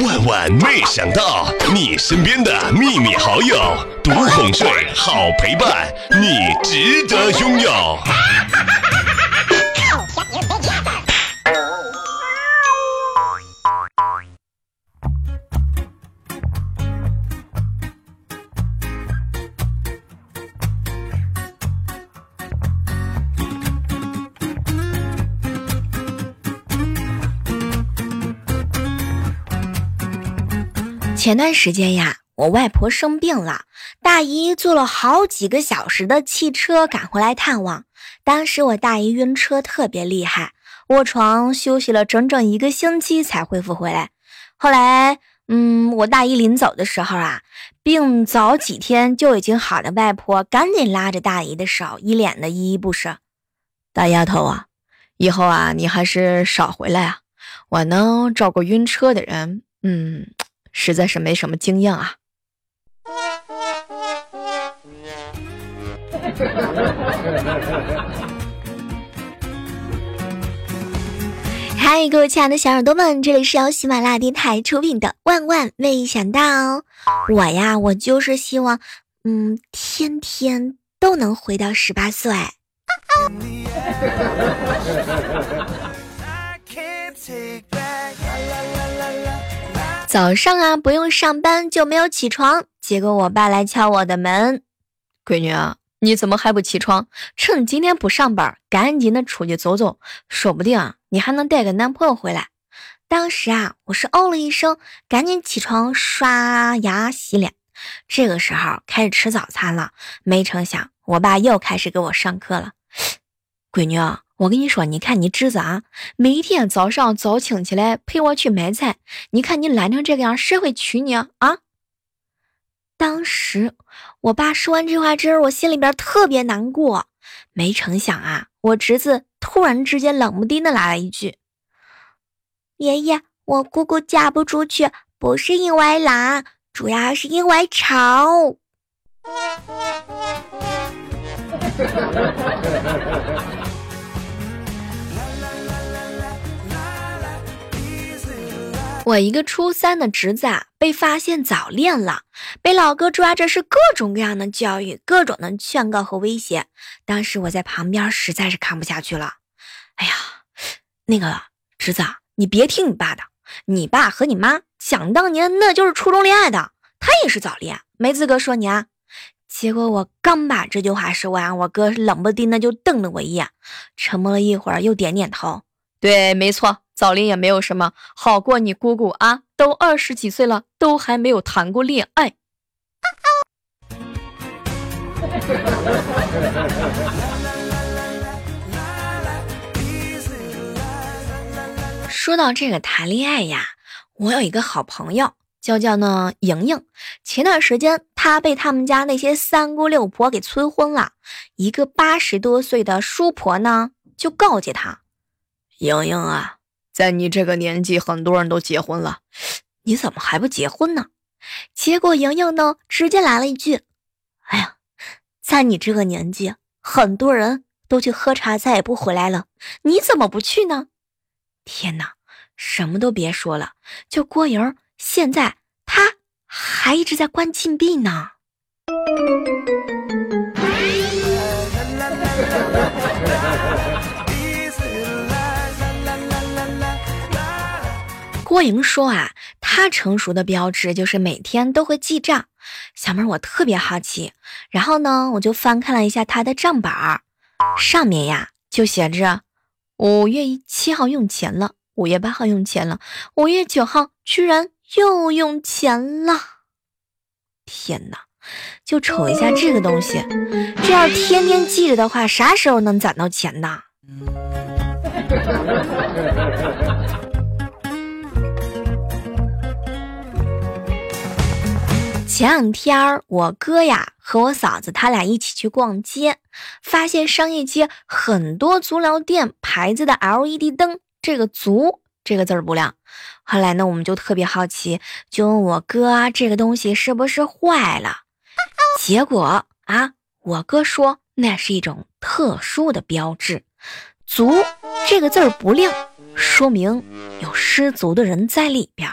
万万没想到，你身边的秘密好友，独哄睡，好陪伴，你值得拥有。前段时间呀，我外婆生病了，大姨坐了好几个小时的汽车赶回来探望。当时我大姨晕车特别厉害，卧床休息了整整一个星期才恢复回来。后来，嗯，我大姨临走的时候啊，病早几天就已经好的外婆赶紧拉着大姨的手，一脸的依依不舍。大丫头啊，以后啊，你还是少回来啊，我呢照顾晕车的人，嗯。实在是没什么经验啊！嗨，各位亲爱的小耳朵们，这里是由喜马拉雅电台出品的《万万没想到》。我呀，我就是希望，嗯，天天都能回到十八岁。早上啊，不用上班就没有起床，结果我爸来敲我的门，闺女啊，你怎么还不起床？趁今天不上班，赶紧的出去走走，说不定啊，你还能带个男朋友回来。当时啊，我是哦了一声，赶紧起床刷牙洗脸，这个时候开始吃早餐了。没成想，我爸又开始给我上课了，闺女啊。我跟你说，你看你侄子啊，每天早上早清起来陪我去买菜，你看你懒成这个样，谁会娶你啊？当时我爸说完这话之后，我心里边特别难过。没成想啊，我侄子突然之间冷不丁的来了一句：“爷爷，我姑姑嫁不出去，不是因为懒，主要是因为丑。”我一个初三的侄子啊，被发现早恋了，被老哥抓着，是各种各样的教育，各种的劝告和威胁。当时我在旁边实在是看不下去了。哎呀，那个侄子，你别听你爸的，你爸和你妈想当年那就是初中恋爱的，他也是早恋，没资格说你啊。结果我刚把这句话说完，我哥冷不丁的就瞪了我一眼，沉默了一会儿，又点点头，对，没错。早恋也没有什么好过，你姑姑啊，都二十几岁了，都还没有谈过恋爱。说到这个谈恋爱呀，我有一个好朋友，叫叫呢莹莹。前段时间，她被他们家那些三姑六婆给催婚了，一个八十多岁的叔婆呢，就告诫她：“莹莹啊。”在你这个年纪，很多人都结婚了，你怎么还不结婚呢？结果莹莹呢，直接来了一句：“哎呀，在你这个年纪，很多人都去喝茶，再也不回来了，你怎么不去呢？”天哪，什么都别说了，就郭莹现在她还一直在关禁闭呢。郭莹说啊，她成熟的标志就是每天都会记账。小妹儿，我特别好奇，然后呢，我就翻看了一下她的账本儿，上面呀就写着五月七号用钱了，五月八号用钱了，五月九号居然又用钱了。天哪，就瞅一下这个东西，这要天天记着的话，啥时候能攒到钱呢？前两天儿我哥呀和我嫂子他俩一起去逛街，发现商业街很多足疗店牌子的 LED 灯，这个“足”这个字儿不亮。后来呢，我们就特别好奇，就问我哥这个东西是不是坏了。结果啊，我哥说那是一种特殊的标志，“足”这个字儿不亮，说明有失足的人在里边。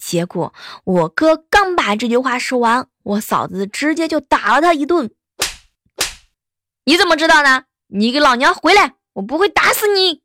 结果我哥刚把这句话说完，我嫂子直接就打了他一顿。你怎么知道呢？你个老娘回来，我不会打死你！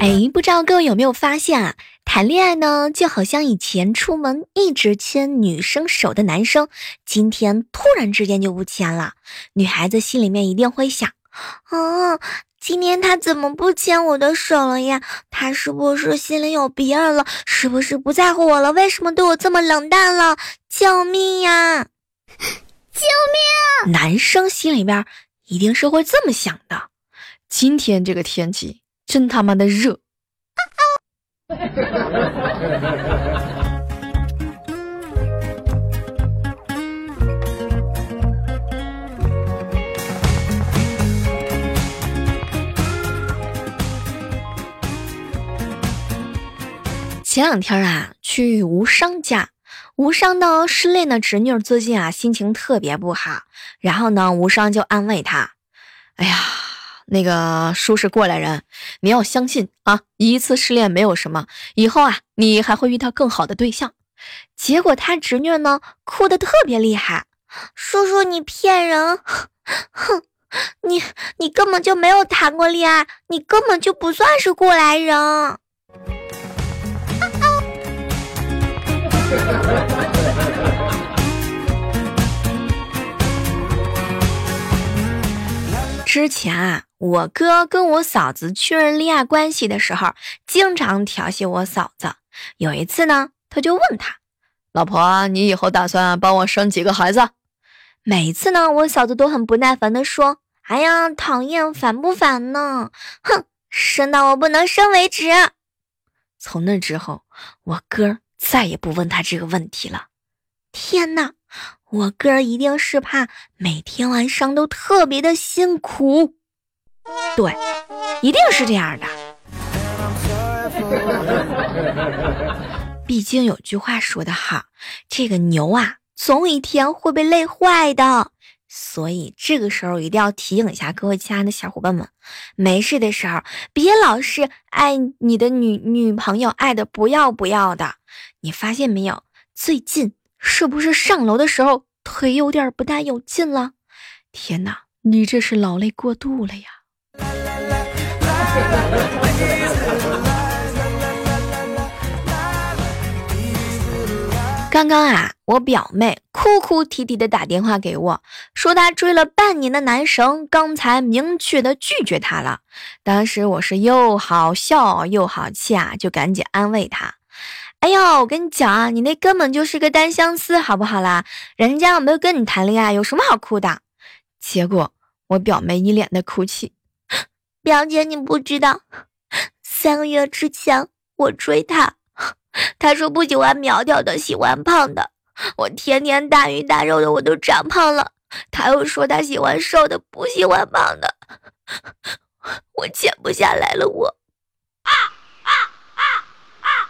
哎，不知道各位有没有发现啊？谈恋爱呢，就好像以前出门一直牵女生手的男生，今天突然之间就不牵了，女孩子心里面一定会想：啊，今天他怎么不牵我的手了呀？他是不是心里有别人了？是不是不在乎我了？为什么对我这么冷淡了？救命呀！救命！男生心里边一定是会这么想的。今天这个天气真他妈的热。前两天啊，去吴商家，吴商的失恋的侄女最近啊心情特别不好，然后呢，吴商就安慰她：“哎呀，那个叔是过来人，你要相信啊，一次失恋没有什么，以后啊你还会遇到更好的对象。”结果他侄女呢哭的特别厉害：“叔叔你骗人，哼，你你根本就没有谈过恋爱，你根本就不算是过来人。”之前啊，我哥跟我嫂子确认恋爱关系的时候，经常调戏我嫂子。有一次呢，他就问他：“老婆，你以后打算帮我生几个孩子？”每次呢，我嫂子都很不耐烦的说：“哎呀，讨厌，烦不烦呢？哼，生到我不能生为止。”从那之后，我哥。再也不问他这个问题了。天哪，我哥一定是怕每天晚上都特别的辛苦。对，一定是这样的。毕竟有句话说得好，这个牛啊，总有一天会被累坏的。所以这个时候一定要提醒一下各位亲爱的小伙伴们，没事的时候别老是爱你的女女朋友爱的不要不要的。你发现没有？最近是不是上楼的时候腿有点不大有劲了？天哪，你这是劳累过度了呀！刚刚啊，我表妹哭哭啼啼的打电话给我，说她追了半年的男神刚才明确的拒绝她了。当时我是又好笑又好气啊，就赶紧安慰她。哎呦，我跟你讲啊，你那根本就是个单相思，好不好啦？人家又没有跟你谈恋爱，有什么好哭的？结果我表妹一脸的哭泣。表姐，你不知道，三个月之前我追他，他说不喜欢苗条的，喜欢胖的。我天天大鱼大肉的，我都长胖了。他又说他喜欢瘦的，不喜欢胖的。我减不下来了，我。啊啊啊啊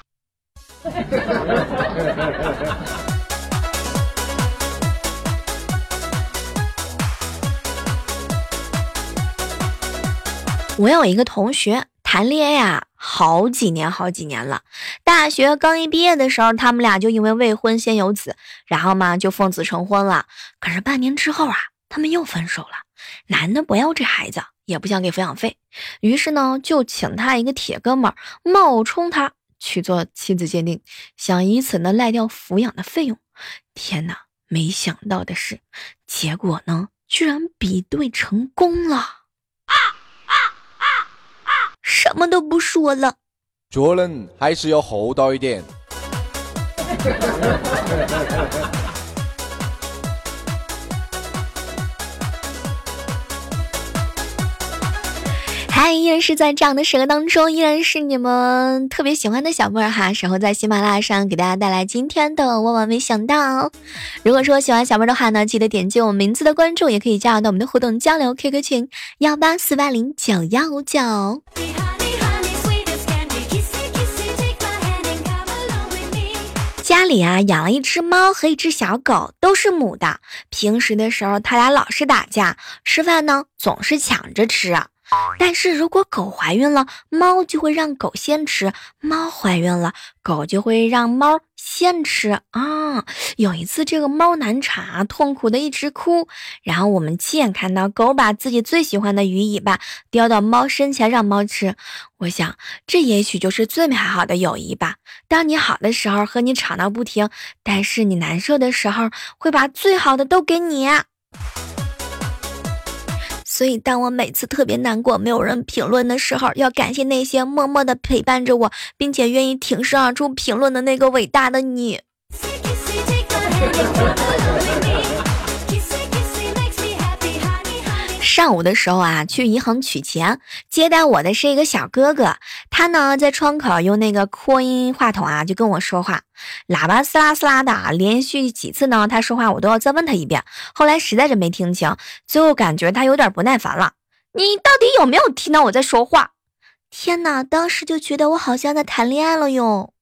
我有一个同学谈恋爱呀，好几年好几年了。大学刚一毕业的时候，他们俩就因为未婚先有子，然后嘛就奉子成婚了。可是半年之后啊，他们又分手了。男的不要这孩子，也不想给抚养费，于是呢就请他一个铁哥们冒充他。去做妻子鉴定，想以此呢赖掉抚养的费用。天哪，没想到的是，结果呢居然比对成功了！什么都不说了，做人还是要厚道一点。嗨，依然是在这样的时刻当中，依然是你们特别喜欢的小妹儿哈，然后在喜马拉雅上给大家带来今天的万万没想到。如果说喜欢小妹儿的话呢，记得点击我们名字的关注，也可以加入到我们的互动交流 QQ 群幺八四八零九幺五九。家里啊养了一只猫和一只小狗，都是母的。平时的时候，它俩老是打架，吃饭呢总是抢着吃。但是如果狗怀孕了，猫就会让狗先吃；猫怀孕了，狗就会让猫先吃啊。有一次，这个猫难产啊，痛苦的一直哭。然后我们亲眼看到狗把自己最喜欢的鱼尾巴叼到猫身前让猫吃。我想，这也许就是最美好的友谊吧。当你好的时候和你吵闹不停，但是你难受的时候会把最好的都给你。所以，当我每次特别难过、没有人评论的时候，要感谢那些默默的陪伴着我，并且愿意挺身而出评论的那个伟大的你。上午的时候啊，去银行取钱，接待我的是一个小哥哥，他呢在窗口用那个扩音话筒啊就跟我说话，喇叭嘶啦嘶啦的，连续几次呢他说话我都要再问他一遍，后来实在是没听清，最后感觉他有点不耐烦了，你到底有没有听到我在说话？天哪，当时就觉得我好像在谈恋爱了哟。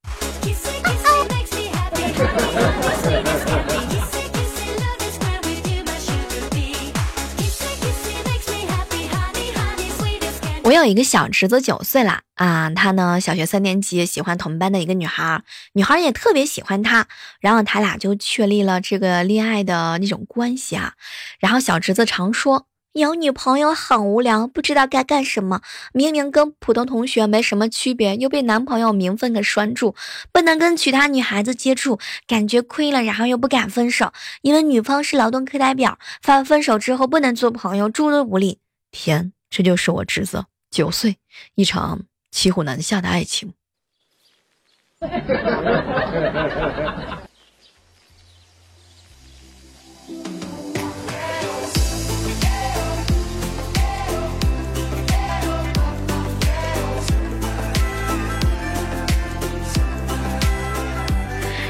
我有一个小侄子，九岁了啊，他呢小学三年级，喜欢同班的一个女孩，女孩也特别喜欢他，然后他俩就确立了这个恋爱的那种关系啊。然后小侄子常说，有女朋友很无聊，不知道该干什么。明明跟普通同学没什么区别，又被男朋友名分给拴住，不能跟其他女孩子接触，感觉亏了，然后又不敢分手，因为女方是劳动课代表，发分手之后不能做朋友，诸多无力。天，这就是我侄子。九岁，一场骑虎难下的爱情。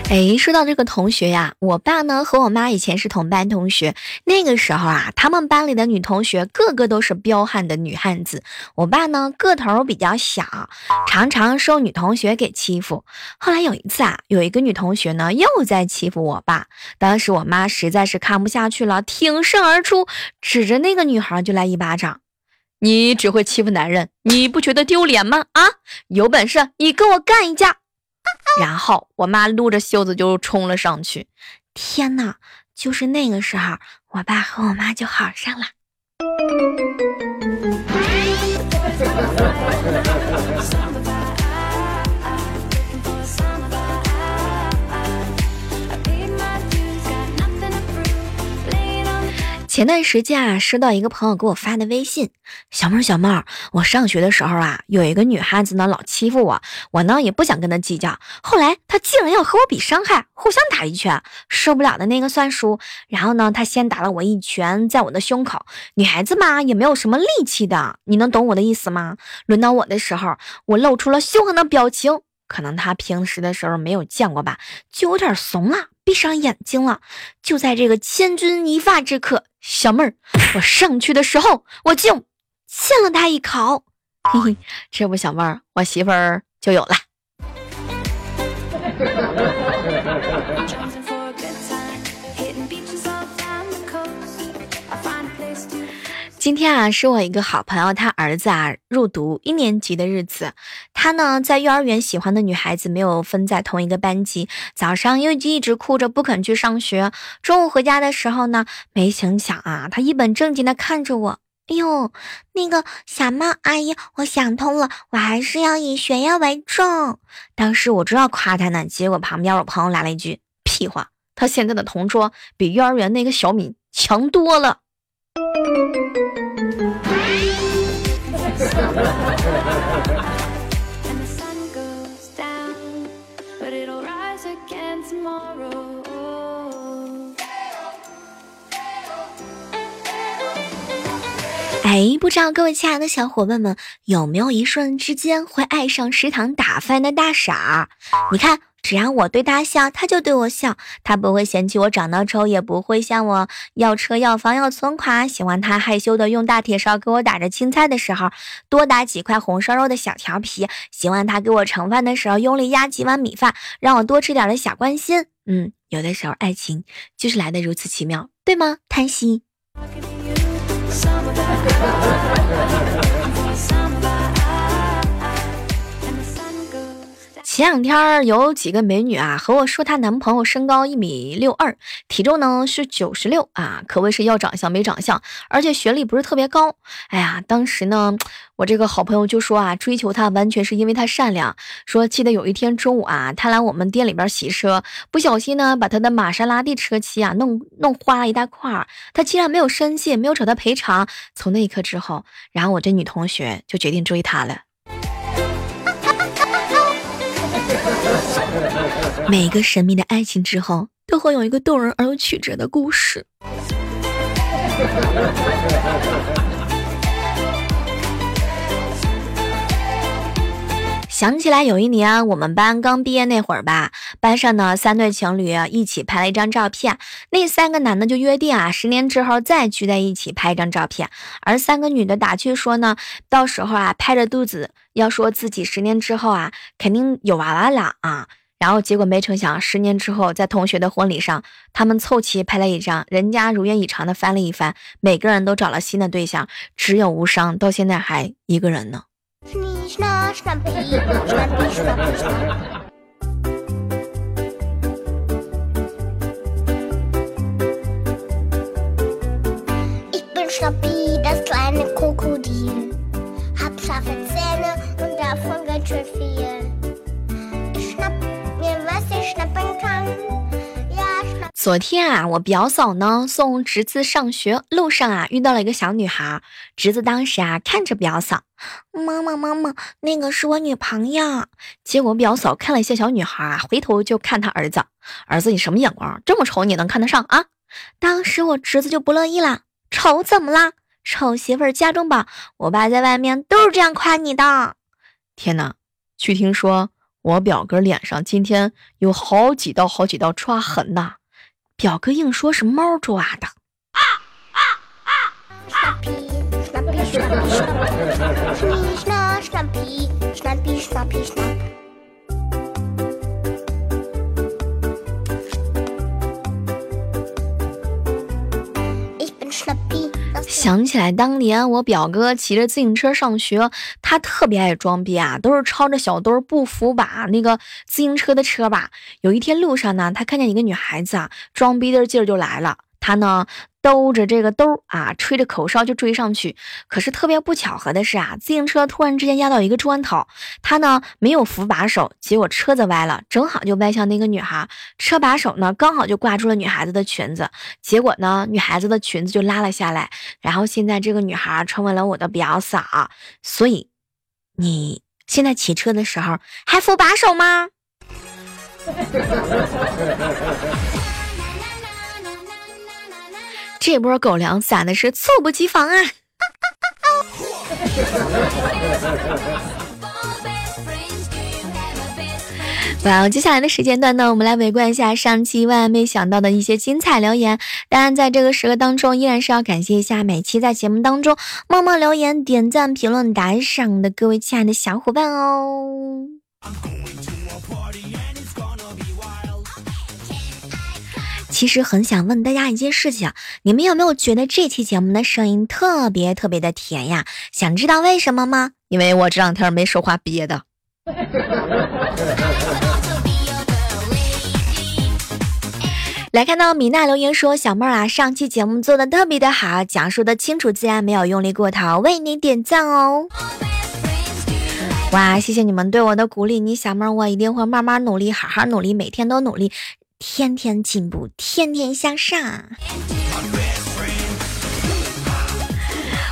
哎，说到这个同学呀，我爸呢和我妈以前是同班同学。那个时候啊，他们班里的女同学个个都是彪悍的女汉子。我爸呢个头比较小，常常受女同学给欺负。后来有一次啊，有一个女同学呢又在欺负我爸。当时我妈实在是看不下去了，挺身而出，指着那个女孩就来一巴掌：“你只会欺负男人，你不觉得丢脸吗？啊，有本事你跟我干一架！”然后我妈撸着袖子就冲了上去，天呐！就是那个时候，我爸和我妈就好上了。前段时间啊，收到一个朋友给我发的微信，小妹儿小妹儿，我上学的时候啊，有一个女汉子呢，老欺负我，我呢也不想跟她计较，后来她竟然要和我比伤害，互相打一拳，受不了的那个算输，然后呢，她先打了我一拳，在我的胸口，女孩子嘛也没有什么力气的，你能懂我的意思吗？轮到我的时候，我露出了凶狠的表情。可能他平时的时候没有见过吧，就有点怂了，闭上眼睛了。就在这个千钧一发之刻，小妹儿，我上去的时候，我就亲了他一口。嘿嘿，这不，小妹儿，我媳妇儿就有了。今天啊，是我一个好朋友，他儿子啊入读一年级的日子。他呢在幼儿园喜欢的女孩子没有分在同一个班级，早上又一直哭着不肯去上学。中午回家的时候呢，没成想啊，他一本正经的看着我，哎呦，那个小猫阿姨，我想通了，我还是要以学业为重。当时我正要夸他呢，结果旁边我朋友来了一句屁话，他现在的同桌比幼儿园那个小敏强多了。哎，不知道各位亲爱的小伙伴们有没有一瞬之间会爱上食堂打饭的大傻？你看。只要我对他笑，他就对我笑。他不会嫌弃我长得丑，也不会向我要车要房要存款。喜欢他害羞的用大铁勺给我打着青菜的时候，多打几块红烧肉的小调皮。喜欢他给我盛饭的时候，用力压几碗米饭，让我多吃点的小关心。嗯，有的时候爱情就是来的如此奇妙，对吗？叹息。前两天有几个美女啊和我说，她男朋友身高一米六二，体重呢是九十六啊，可谓是要长相没长相，而且学历不是特别高。哎呀，当时呢，我这个好朋友就说啊，追求她完全是因为她善良。说记得有一天中午啊，他来我们店里边洗车，不小心呢把他的玛莎拉蒂车漆啊弄弄花了一大块，他竟然没有生气，没有找他赔偿。从那一刻之后，然后我这女同学就决定追他了。每个神秘的爱情之后，都会有一个动人而又曲折的故事。想起来有一年我们班刚毕业那会儿吧，班上呢三对情侣一起拍了一张照片，那三个男的就约定啊，十年之后再聚在一起拍一张照片，而三个女的打趣说呢，到时候啊拍着肚子要说自己十年之后啊肯定有娃娃了啊，然后结果没成想十年之后在同学的婚礼上，他们凑齐拍了一张，人家如愿以偿的翻了一番，每个人都找了新的对象，只有无伤到现在还一个人呢。昨天啊，我表嫂呢送侄子上学路上啊，遇到了一个小女孩。侄子当时啊看着表嫂，妈妈妈妈，那个是我女朋友。结果表嫂看了一下小女孩啊，回头就看他儿子，儿子你什么眼光？这么丑你能看得上啊？当时我侄子就不乐意了，丑怎么了？丑媳妇儿家中宝，我爸在外面都是这样夸你的。天哪，据听说我表哥脸上今天有好几道好几道抓痕呐。表哥硬说是猫抓的。想起来当年我表哥骑着自行车上学，他特别爱装逼啊，都是抄着小兜不扶把那个自行车的车把。有一天路上呢，他看见一个女孩子啊，装逼的劲儿就来了，他呢。兜着这个兜啊，吹着口哨就追上去。可是特别不巧合的是啊，自行车突然之间压到一个砖头，他呢没有扶把手，结果车子歪了，正好就歪向那个女孩。车把手呢刚好就挂住了女孩子的裙子，结果呢女孩子的裙子就拉了下来。然后现在这个女孩成为了我的表嫂。所以你现在骑车的时候还扶把手吗？这波狗粮撒的是猝不及防啊！哇，接下来的时间段呢，我们来围观一下上期万万没想到的一些精彩留言。当然，在这个时刻当中，依然是要感谢一下每期在节目当中默默留言、点赞、评论、打赏的各位亲爱的小伙伴哦。其实很想问大家一件事情，你们有没有觉得这期节目的声音特别特别的甜呀？想知道为什么吗？因为我这两天没说话憋的。来看到米娜留言说：“小妹儿啊，上期节目做的特别的好，讲述的清楚自然，没有用力过头，为你点赞哦。”哇，谢谢你们对我的鼓励，你小妹儿我一定会慢慢努力，好好努力，每天都努力。天天进步，天天向上。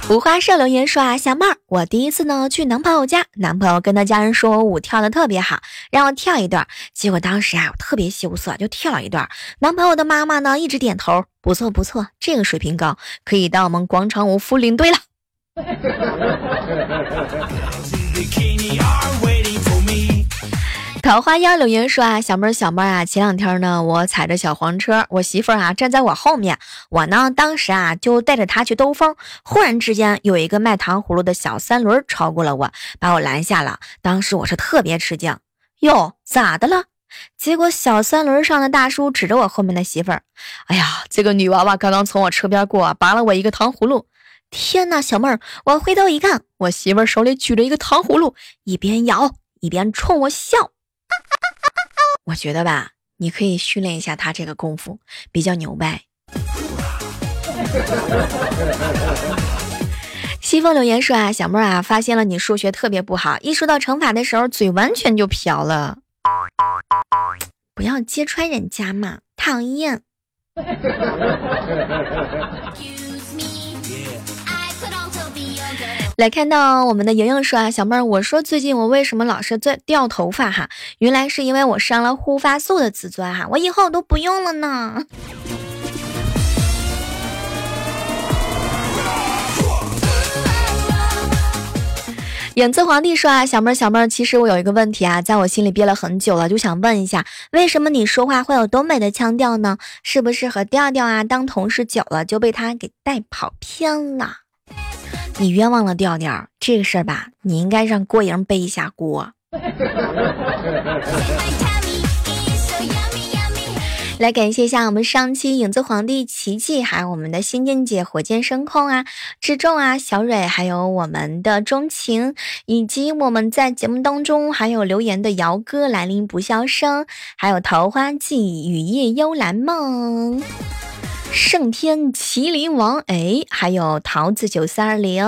五花社留言说啊，小妹儿，我第一次呢去男朋友家，男朋友跟他家人说我舞跳的特别好，让我跳一段。结果当时啊，我特别羞涩，就跳了一段。男朋友的妈妈呢一直点头，不错不错，这个水平高，可以当我们广场舞副领队了。桃花妖留言说啊，小妹儿小妹儿啊，前两天呢，我踩着小黄车，我媳妇儿啊站在我后面，我呢当时啊就带着她去兜风，忽然之间有一个卖糖葫芦的小三轮超过了我，把我拦下了。当时我是特别吃惊，哟，咋的了？结果小三轮上的大叔指着我后面的媳妇儿，哎呀，这个女娃娃刚刚从我车边过，拔了我一个糖葫芦。天呐，小妹儿，我回头一看，我媳妇儿手里举着一个糖葫芦，一边咬一边冲我笑。我觉得吧，你可以训练一下他这个功夫，比较牛掰。西风留言说啊，小妹儿啊，发现了你数学特别不好，一说到乘法的时候，嘴完全就瓢了。不要揭穿人家嘛，讨厌。来看到我们的莹莹说啊，小妹儿，我说最近我为什么老是在掉头发哈？原来是因为我上了护发素的自尊哈，我以后都不用了呢。影子皇帝说啊，小妹儿小妹儿，其实我有一个问题啊，在我心里憋了很久了，就想问一下，为什么你说话会有东北的腔调呢？是不是和调调啊当同事久了就被他给带跑偏了？你冤枉了调调，这个事儿吧，你应该让郭莹背一下锅。来感谢一下我们上期影子皇帝琪琪，还有我们的仙剑姐火箭升空啊，志重啊，小蕊，还有我们的钟情，以及我们在节目当中还有留言的瑶哥兰陵不笑声，还有桃花季雨夜幽兰梦。圣天麒麟王，哎，还有桃子九三二零，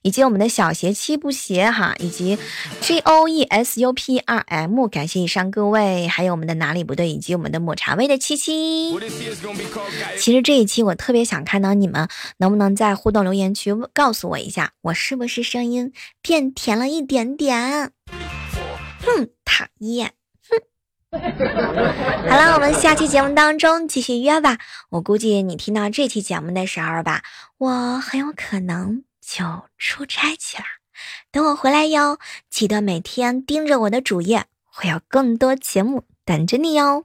以及我们的小鞋七不鞋哈，以及 J O E S U P R M，感谢以上各位，还有我们的哪里不对，以及我们的抹茶味的七七。其实这一期我特别想看到你们，能不能在互动留言区告诉我一下，我是不是声音变甜了一点点？哼，讨厌。好了，我们下期节目当中继续约吧。我估计你听到这期节目的时候吧，我很有可能就出差去了。等我回来哟，记得每天盯着我的主页，会有更多节目等着你哟。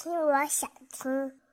听我想听。